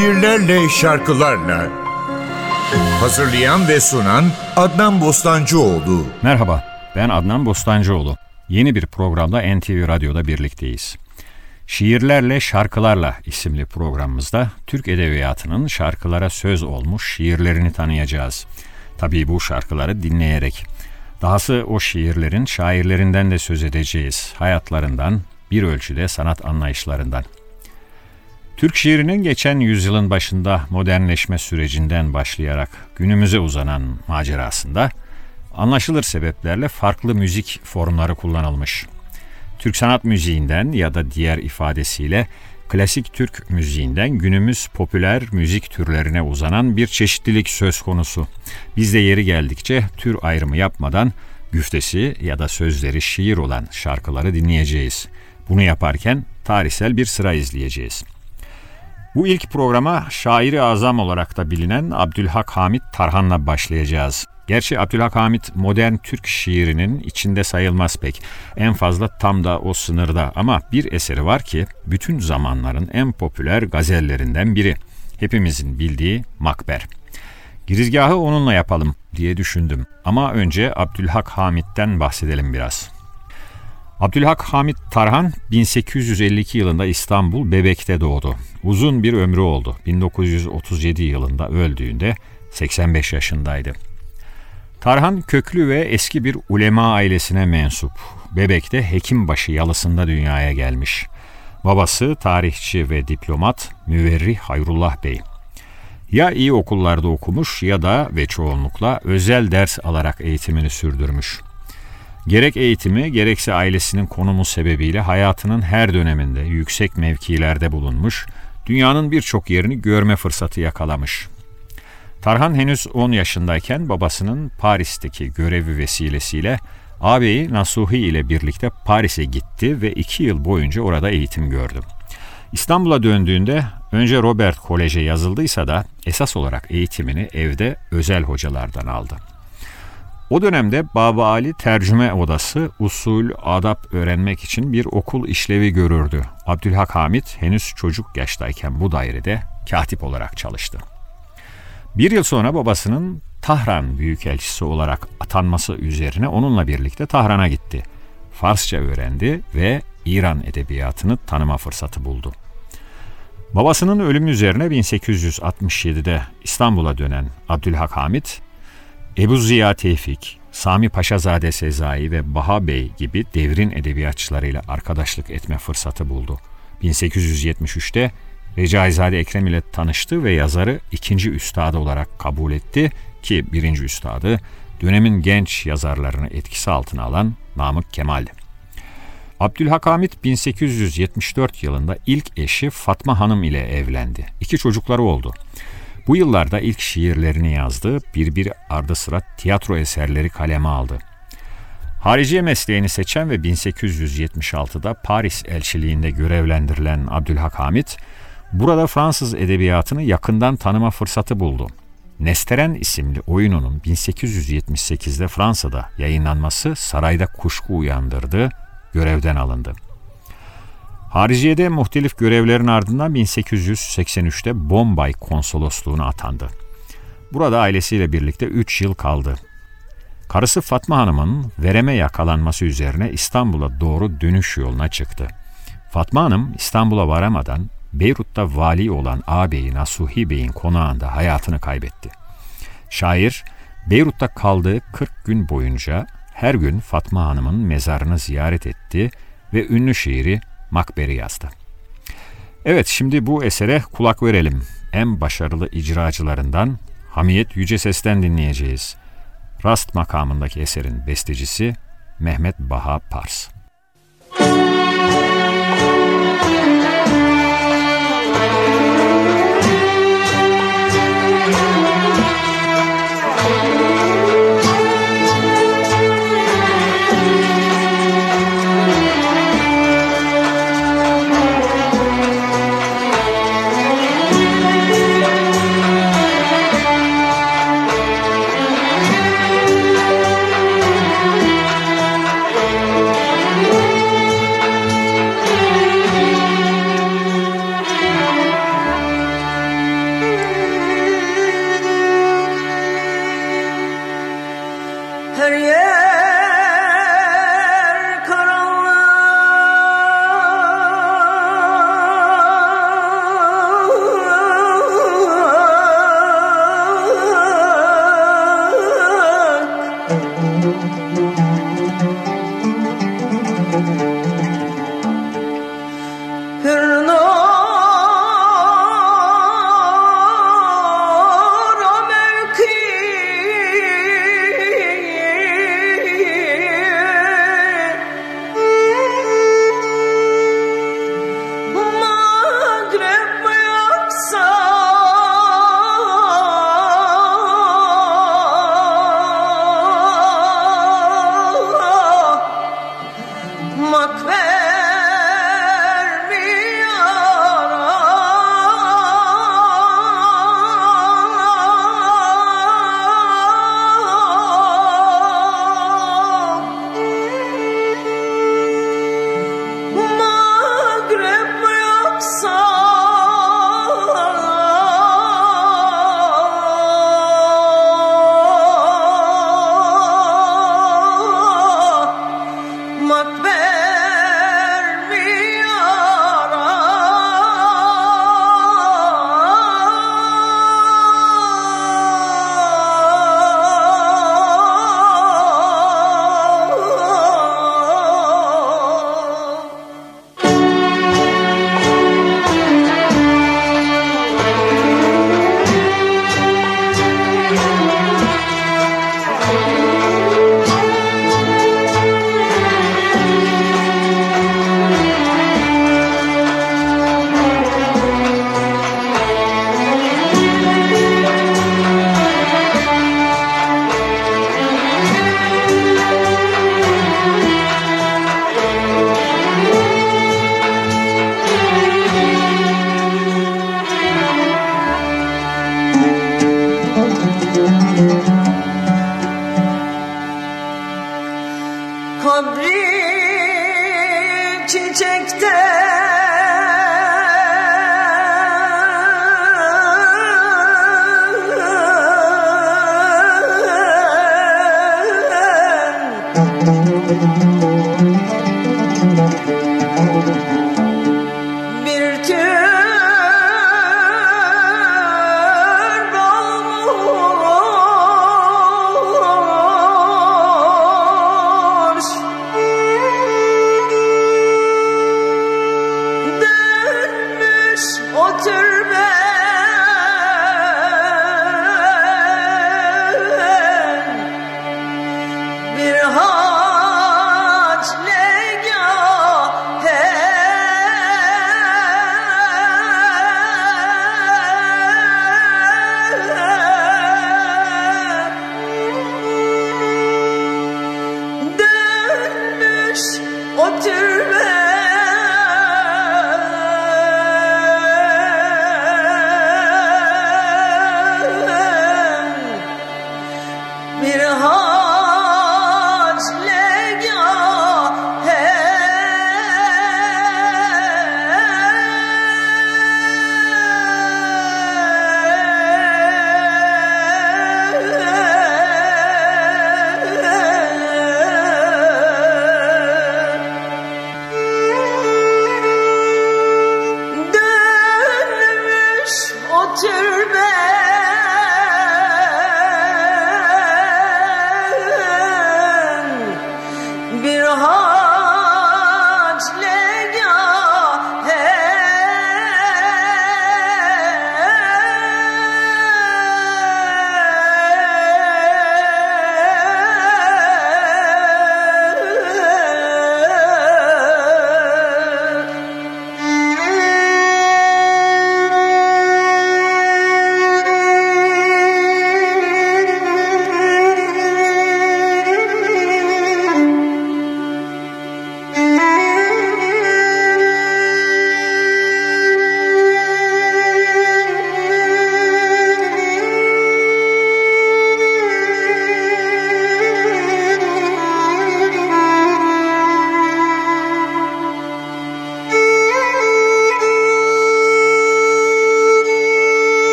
şiirlerle, şarkılarla. Hazırlayan ve sunan Adnan Bostancıoğlu. Merhaba, ben Adnan Bostancıoğlu. Yeni bir programda NTV Radyo'da birlikteyiz. Şiirlerle Şarkılarla isimli programımızda Türk Edebiyatı'nın şarkılara söz olmuş şiirlerini tanıyacağız. Tabii bu şarkıları dinleyerek. Dahası o şiirlerin şairlerinden de söz edeceğiz. Hayatlarından, bir ölçüde sanat anlayışlarından. Türk şiirinin geçen yüzyılın başında modernleşme sürecinden başlayarak günümüze uzanan macerasında anlaşılır sebeplerle farklı müzik formları kullanılmış. Türk sanat müziğinden ya da diğer ifadesiyle klasik Türk müziğinden günümüz popüler müzik türlerine uzanan bir çeşitlilik söz konusu. Biz de yeri geldikçe tür ayrımı yapmadan güftesi ya da sözleri şiir olan şarkıları dinleyeceğiz. Bunu yaparken tarihsel bir sıra izleyeceğiz. Bu ilk programa şairi azam olarak da bilinen Abdülhak Hamit Tarhan'la başlayacağız. Gerçi Abdülhak Hamit modern Türk şiirinin içinde sayılmaz pek. En fazla tam da o sınırda ama bir eseri var ki bütün zamanların en popüler gazellerinden biri. Hepimizin bildiği Makber. Girizgahı onunla yapalım diye düşündüm. Ama önce Abdülhak Hamit'ten bahsedelim biraz. Abdülhak Hamit Tarhan 1852 yılında İstanbul Bebek'te doğdu. Uzun bir ömrü oldu. 1937 yılında öldüğünde 85 yaşındaydı. Tarhan köklü ve eski bir ulema ailesine mensup. Bebek'te Hekimbaşı yalısında dünyaya gelmiş. Babası tarihçi ve diplomat Müverrih Hayrullah Bey. Ya iyi okullarda okumuş ya da ve çoğunlukla özel ders alarak eğitimini sürdürmüş. Gerek eğitimi gerekse ailesinin konumu sebebiyle hayatının her döneminde yüksek mevkilerde bulunmuş, dünyanın birçok yerini görme fırsatı yakalamış. Tarhan henüz 10 yaşındayken babasının Paris'teki görevi vesilesiyle ağabeyi Nasuhi ile birlikte Paris'e gitti ve 2 yıl boyunca orada eğitim gördü. İstanbul'a döndüğünde önce Robert Kolej'e yazıldıysa da esas olarak eğitimini evde özel hocalardan aldı. O dönemde Baba Ali Tercüme Odası usul, adap öğrenmek için bir okul işlevi görürdü. Abdülhak Hamit henüz çocuk yaştayken bu dairede katip olarak çalıştı. Bir yıl sonra babasının Tahran Büyükelçisi olarak atanması üzerine onunla birlikte Tahran'a gitti. Farsça öğrendi ve İran edebiyatını tanıma fırsatı buldu. Babasının ölümü üzerine 1867'de İstanbul'a dönen Abdülhak Hamit, Ebu Ziya Tevfik, Sami Paşazade Sezai ve Baha Bey gibi devrin edebiyatçılarıyla arkadaşlık etme fırsatı buldu. 1873'te Recaizade Ekrem ile tanıştı ve yazarı ikinci üstadı olarak kabul etti ki birinci üstadı dönemin genç yazarlarını etkisi altına alan Namık Kemal'di. Abdülhakamit 1874 yılında ilk eşi Fatma Hanım ile evlendi. İki çocukları oldu. Bu yıllarda ilk şiirlerini yazdı, bir bir ardı sıra tiyatro eserleri kaleme aldı. Hariciye mesleğini seçen ve 1876'da Paris elçiliğinde görevlendirilen Abdülhak Hamit, burada Fransız edebiyatını yakından tanıma fırsatı buldu. Nesteren isimli oyununun 1878'de Fransa'da yayınlanması sarayda kuşku uyandırdı, görevden alındı. Hariciye'de muhtelif görevlerin ardından 1883'te Bombay konsolosluğuna atandı. Burada ailesiyle birlikte 3 yıl kaldı. Karısı Fatma Hanım'ın vereme yakalanması üzerine İstanbul'a doğru dönüş yoluna çıktı. Fatma Hanım İstanbul'a varamadan Beyrut'ta vali olan ağabeyi Nasuhi Bey'in konağında hayatını kaybetti. Şair, Beyrut'ta kaldığı 40 gün boyunca her gün Fatma Hanım'ın mezarını ziyaret etti ve ünlü şiiri Makber'i yazdı. Evet şimdi bu esere kulak verelim. En başarılı icracılarından Hamiyet Yüce Ses'ten dinleyeceğiz. Rast makamındaki eserin bestecisi Mehmet Baha Pars. sabri çiçekte bir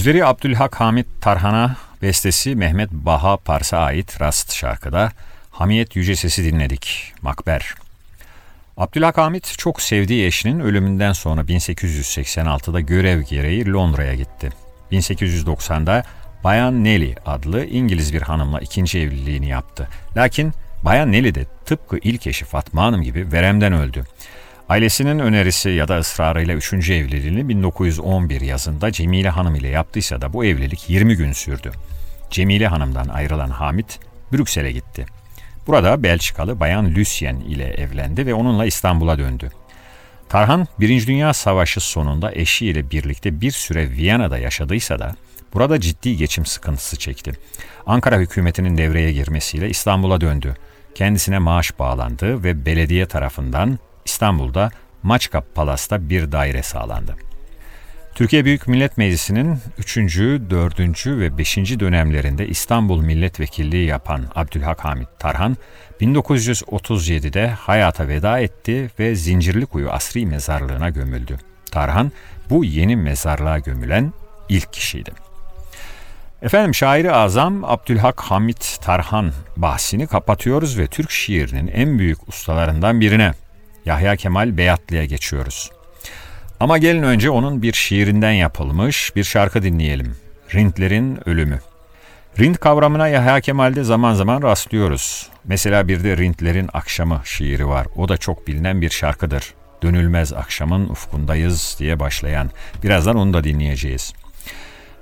Sözleri Abdülhak Hamit Tarhan'a, bestesi Mehmet Baha Pars'a ait Rast şarkıda Hamiyet Yüce Sesi dinledik. Makber. Abdülhak Hamit çok sevdiği eşinin ölümünden sonra 1886'da görev gereği Londra'ya gitti. 1890'da Bayan Nelly adlı İngiliz bir hanımla ikinci evliliğini yaptı. Lakin Bayan Nelly de tıpkı ilk eşi Fatma Hanım gibi veremden öldü. Ailesinin önerisi ya da ısrarıyla 3. evliliğini 1911 yazında Cemile Hanım ile yaptıysa da bu evlilik 20 gün sürdü. Cemile Hanım'dan ayrılan Hamit Brüksel'e gitti. Burada Belçikalı Bayan Lucien ile evlendi ve onunla İstanbul'a döndü. Tarhan, Birinci Dünya Savaşı sonunda eşiyle birlikte bir süre Viyana'da yaşadıysa da burada ciddi geçim sıkıntısı çekti. Ankara hükümetinin devreye girmesiyle İstanbul'a döndü. Kendisine maaş bağlandı ve belediye tarafından İstanbul'da Maçkap Palas'ta bir daire sağlandı. Türkiye Büyük Millet Meclisi'nin 3. 4. ve 5. dönemlerinde İstanbul Milletvekilliği yapan Abdülhak Hamit Tarhan, 1937'de hayata veda etti ve Zincirlikuyu Asri Mezarlığı'na gömüldü. Tarhan, bu yeni mezarlığa gömülen ilk kişiydi. Efendim şairi azam Abdülhak Hamit Tarhan bahsini kapatıyoruz ve Türk şiirinin en büyük ustalarından birine Yahya Kemal Beyatlı'ya geçiyoruz. Ama gelin önce onun bir şiirinden yapılmış bir şarkı dinleyelim. Rintlerin Ölümü. Rint kavramına Yahya Kemal'de zaman zaman rastlıyoruz. Mesela bir de Rintlerin Akşamı şiiri var. O da çok bilinen bir şarkıdır. Dönülmez akşamın ufkundayız diye başlayan. Birazdan onu da dinleyeceğiz.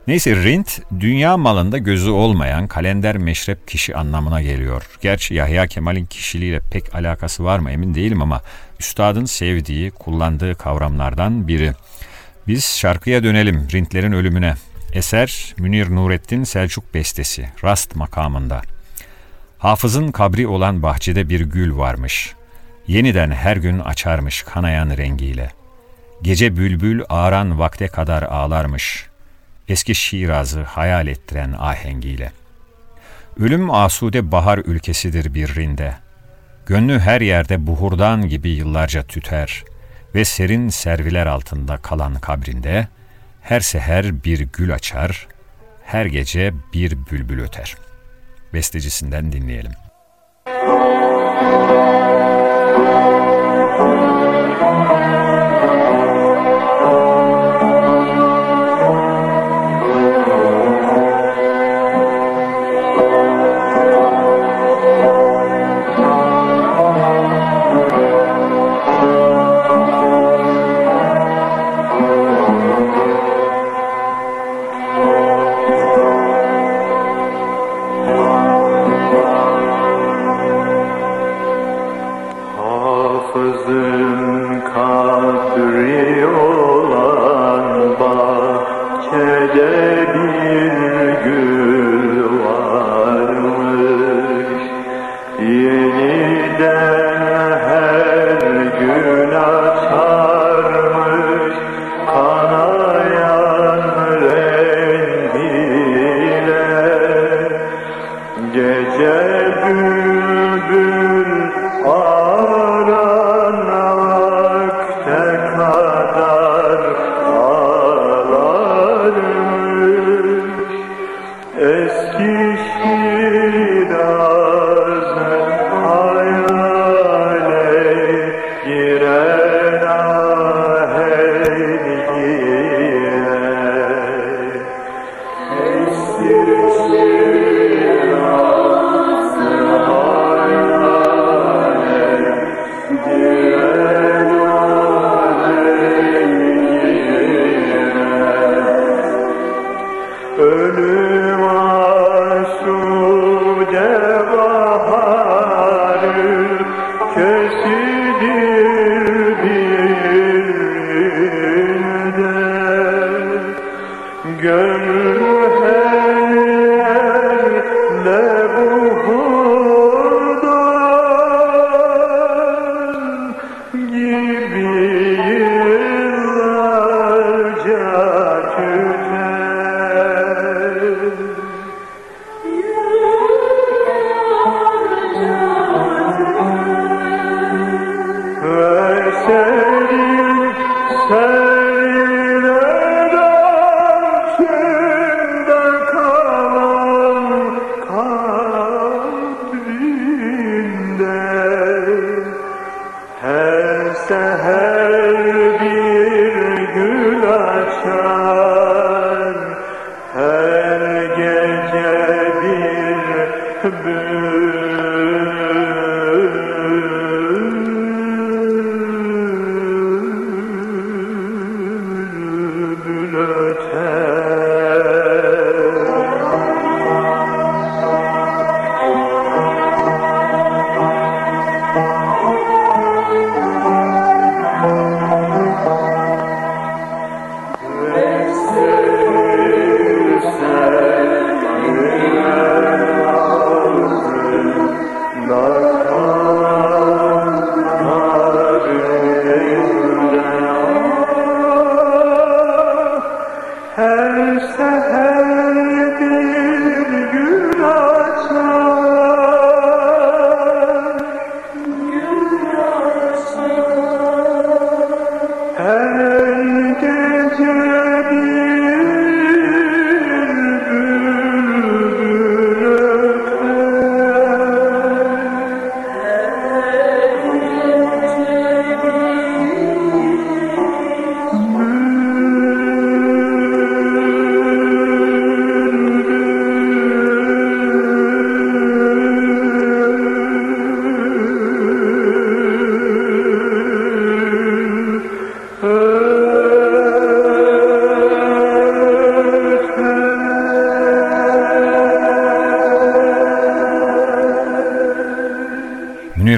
Neyse Rint, dünya malında gözü olmayan kalender meşrep kişi anlamına geliyor. Gerçi Yahya Kemal'in kişiliğiyle pek alakası var mı emin değilim ama üstadın sevdiği, kullandığı kavramlardan biri. Biz şarkıya dönelim Rintlerin ölümüne. Eser Münir Nurettin Selçuk bestesi, Rast makamında. Hafızın kabri olan bahçede bir gül varmış. Yeniden her gün açarmış kanayan rengiyle. Gece bülbül ağran vakte kadar ağlarmış. Eski Şiraz'ı hayal ettiren ahengiyle. Ölüm asude bahar ülkesidir bir rinde. Gönlü her yerde buhurdan gibi yıllarca tüter ve serin serviler altında kalan kabrinde her seher bir gül açar, her gece bir bülbül öter. Bestecisinden dinleyelim. Hafızın ahengiyle ve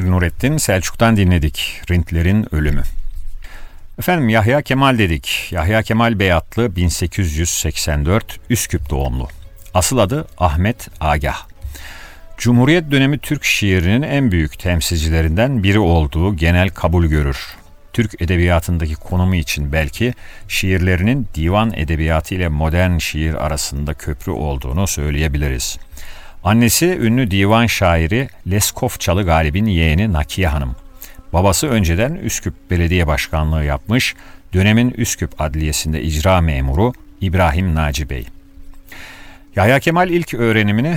Münir Nurettin Selçuk'tan dinledik. Rintlerin Ölümü. Efendim Yahya Kemal dedik. Yahya Kemal Beyatlı 1884 Üsküp doğumlu. Asıl adı Ahmet Agah. Cumhuriyet dönemi Türk şiirinin en büyük temsilcilerinden biri olduğu genel kabul görür. Türk edebiyatındaki konumu için belki şiirlerinin divan edebiyatı ile modern şiir arasında köprü olduğunu söyleyebiliriz. Annesi ünlü divan şairi Leskofçalı Galip'in yeğeni Nakiye Hanım. Babası önceden Üsküp Belediye Başkanlığı yapmış, dönemin Üsküp Adliyesi'nde icra memuru İbrahim Naci Bey. Yahya Kemal ilk öğrenimini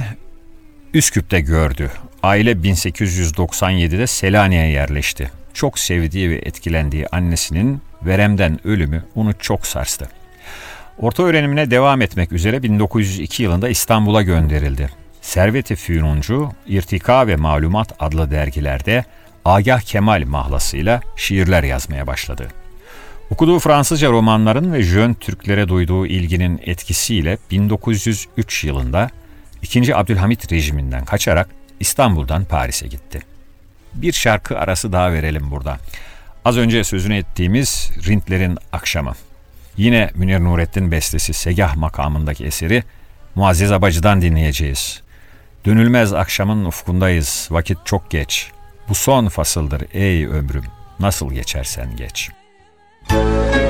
Üsküp'te gördü. Aile 1897'de Selanik'e yerleşti. Çok sevdiği ve etkilendiği annesinin veremden ölümü onu çok sarstı. Orta öğrenimine devam etmek üzere 1902 yılında İstanbul'a gönderildi. Servet-i Fünuncu, İrtika ve Malumat adlı dergilerde Agah Kemal mahlasıyla şiirler yazmaya başladı. Okuduğu Fransızca romanların ve Jön Türklere duyduğu ilginin etkisiyle 1903 yılında 2. Abdülhamit rejiminden kaçarak İstanbul'dan Paris'e gitti. Bir şarkı arası daha verelim burada. Az önce sözünü ettiğimiz Rintlerin Akşamı. Yine Münir Nurettin bestesi Segah makamındaki eseri Muazzez Abacı'dan dinleyeceğiz. Dönülmez akşamın ufkundayız, vakit çok geç. Bu son fasıldır ey ömrüm, nasıl geçersen geç.'' Ah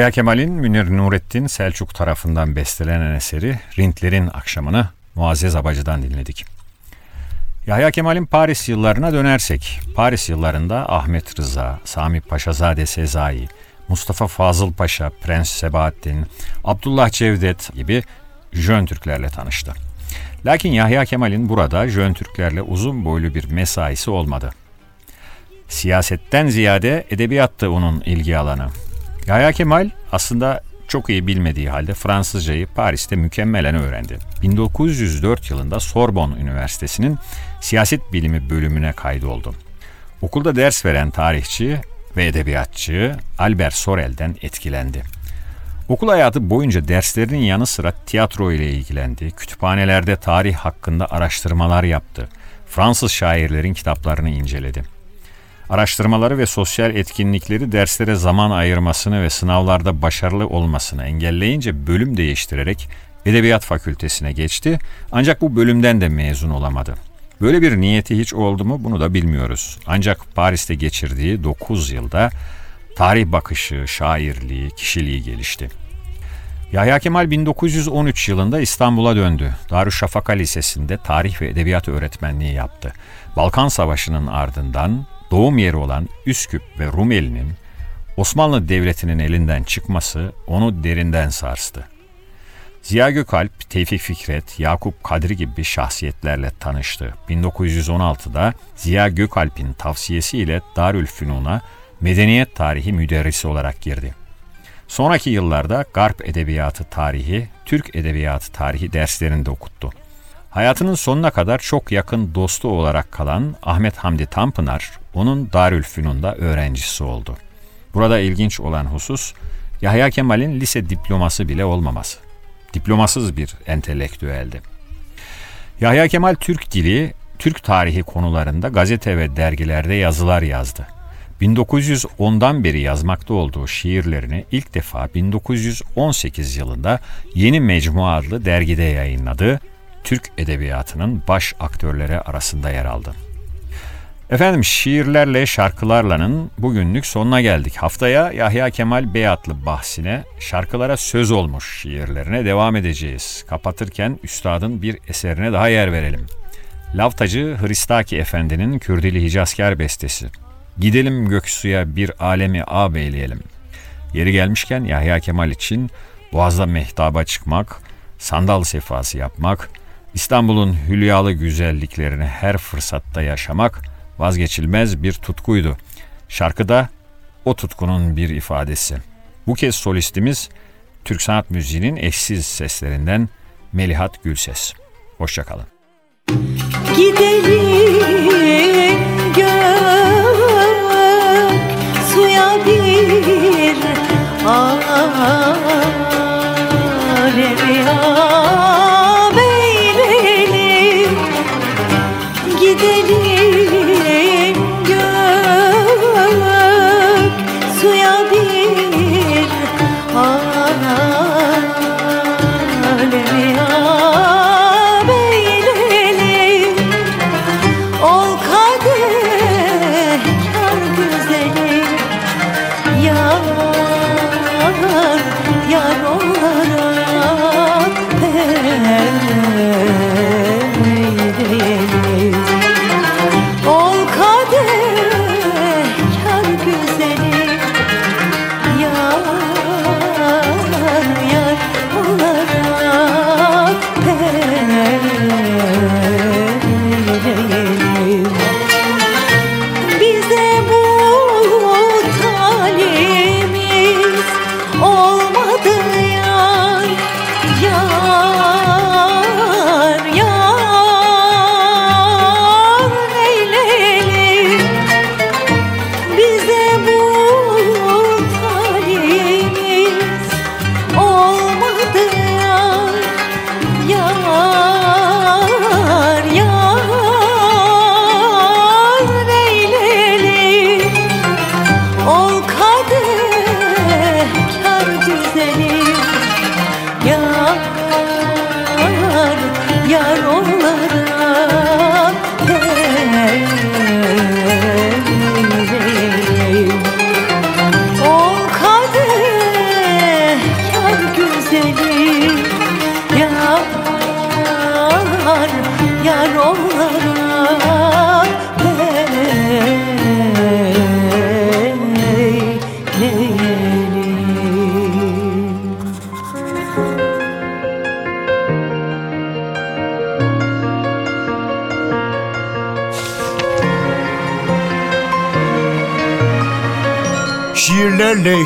Yahya Kemal'in Münir Nurettin Selçuk tarafından bestelenen eseri Rintlerin Akşamını Muazzez Abacı'dan dinledik. Yahya Kemal'in Paris yıllarına dönersek, Paris yıllarında Ahmet Rıza, Sami Paşazade Sezai, Mustafa Fazıl Paşa, Prens Sebahattin, Abdullah Cevdet gibi Jön Türklerle tanıştı. Lakin Yahya Kemal'in burada Jön Türklerle uzun boylu bir mesaisi olmadı. Siyasetten ziyade edebiyattı onun ilgi alanı. Yahya Kemal aslında çok iyi bilmediği halde Fransızcayı Paris'te mükemmelen öğrendi. 1904 yılında Sorbonne Üniversitesi'nin siyaset bilimi bölümüne kaydoldu. Okulda ders veren tarihçi ve edebiyatçı Albert Sorel'den etkilendi. Okul hayatı boyunca derslerinin yanı sıra tiyatro ile ilgilendi, kütüphanelerde tarih hakkında araştırmalar yaptı, Fransız şairlerin kitaplarını inceledi. Araştırmaları ve sosyal etkinlikleri derslere zaman ayırmasını ve sınavlarda başarılı olmasını engelleyince bölüm değiştirerek Edebiyat Fakültesine geçti ancak bu bölümden de mezun olamadı. Böyle bir niyeti hiç oldu mu bunu da bilmiyoruz. Ancak Paris'te geçirdiği 9 yılda tarih bakışı, şairliği, kişiliği gelişti. Yahya Kemal 1913 yılında İstanbul'a döndü. Darüşşafaka Lisesi'nde tarih ve edebiyat öğretmenliği yaptı. Balkan Savaşı'nın ardından doğum yeri olan Üsküp ve Rumeli'nin Osmanlı Devleti'nin elinden çıkması onu derinden sarstı. Ziya Gökalp, Tevfik Fikret, Yakup Kadri gibi şahsiyetlerle tanıştı. 1916'da Ziya Gökalp'in tavsiyesiyle Darülfünun'a medeniyet tarihi müderrisi olarak girdi. Sonraki yıllarda Garp Edebiyatı Tarihi, Türk Edebiyatı Tarihi derslerinde okuttu. Hayatının sonuna kadar çok yakın dostu olarak kalan Ahmet Hamdi Tanpınar, onun Darülfünun'da öğrencisi oldu. Burada ilginç olan husus, Yahya Kemal'in lise diploması bile olmaması. Diplomasız bir entelektüeldi. Yahya Kemal Türk dili, Türk tarihi konularında gazete ve dergilerde yazılar yazdı. 1910'dan beri yazmakta olduğu şiirlerini ilk defa 1918 yılında Yeni Mecmua adlı dergide yayınladı. Türk edebiyatının baş aktörleri arasında yer aldı. Efendim şiirlerle şarkılarlanın bugünlük sonuna geldik. Haftaya Yahya Kemal Beyatlı bahsine şarkılara söz olmuş şiirlerine devam edeceğiz. Kapatırken üstadın bir eserine daha yer verelim. Lavtacı Hristaki Efendi'nin Kürdili Hicazkar bestesi. Gidelim göksuya bir alemi ağabeyleyelim. Yeri gelmişken Yahya Kemal için Boğaz'da mehtaba çıkmak, sandal sefası yapmak, İstanbul'un hülyalı güzelliklerini her fırsatta yaşamak vazgeçilmez bir tutkuydu. Şarkıda o tutkunun bir ifadesi. Bu kez solistimiz Türk sanat müziğinin eşsiz seslerinden Melihat Gülses. Hoşçakalın. Gidelim gök suya bir alev ağabeyleyelim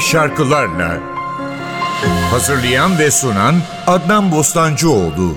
şarkılarla. Hazırlayan ve sunan Adnan Bostancıoğlu.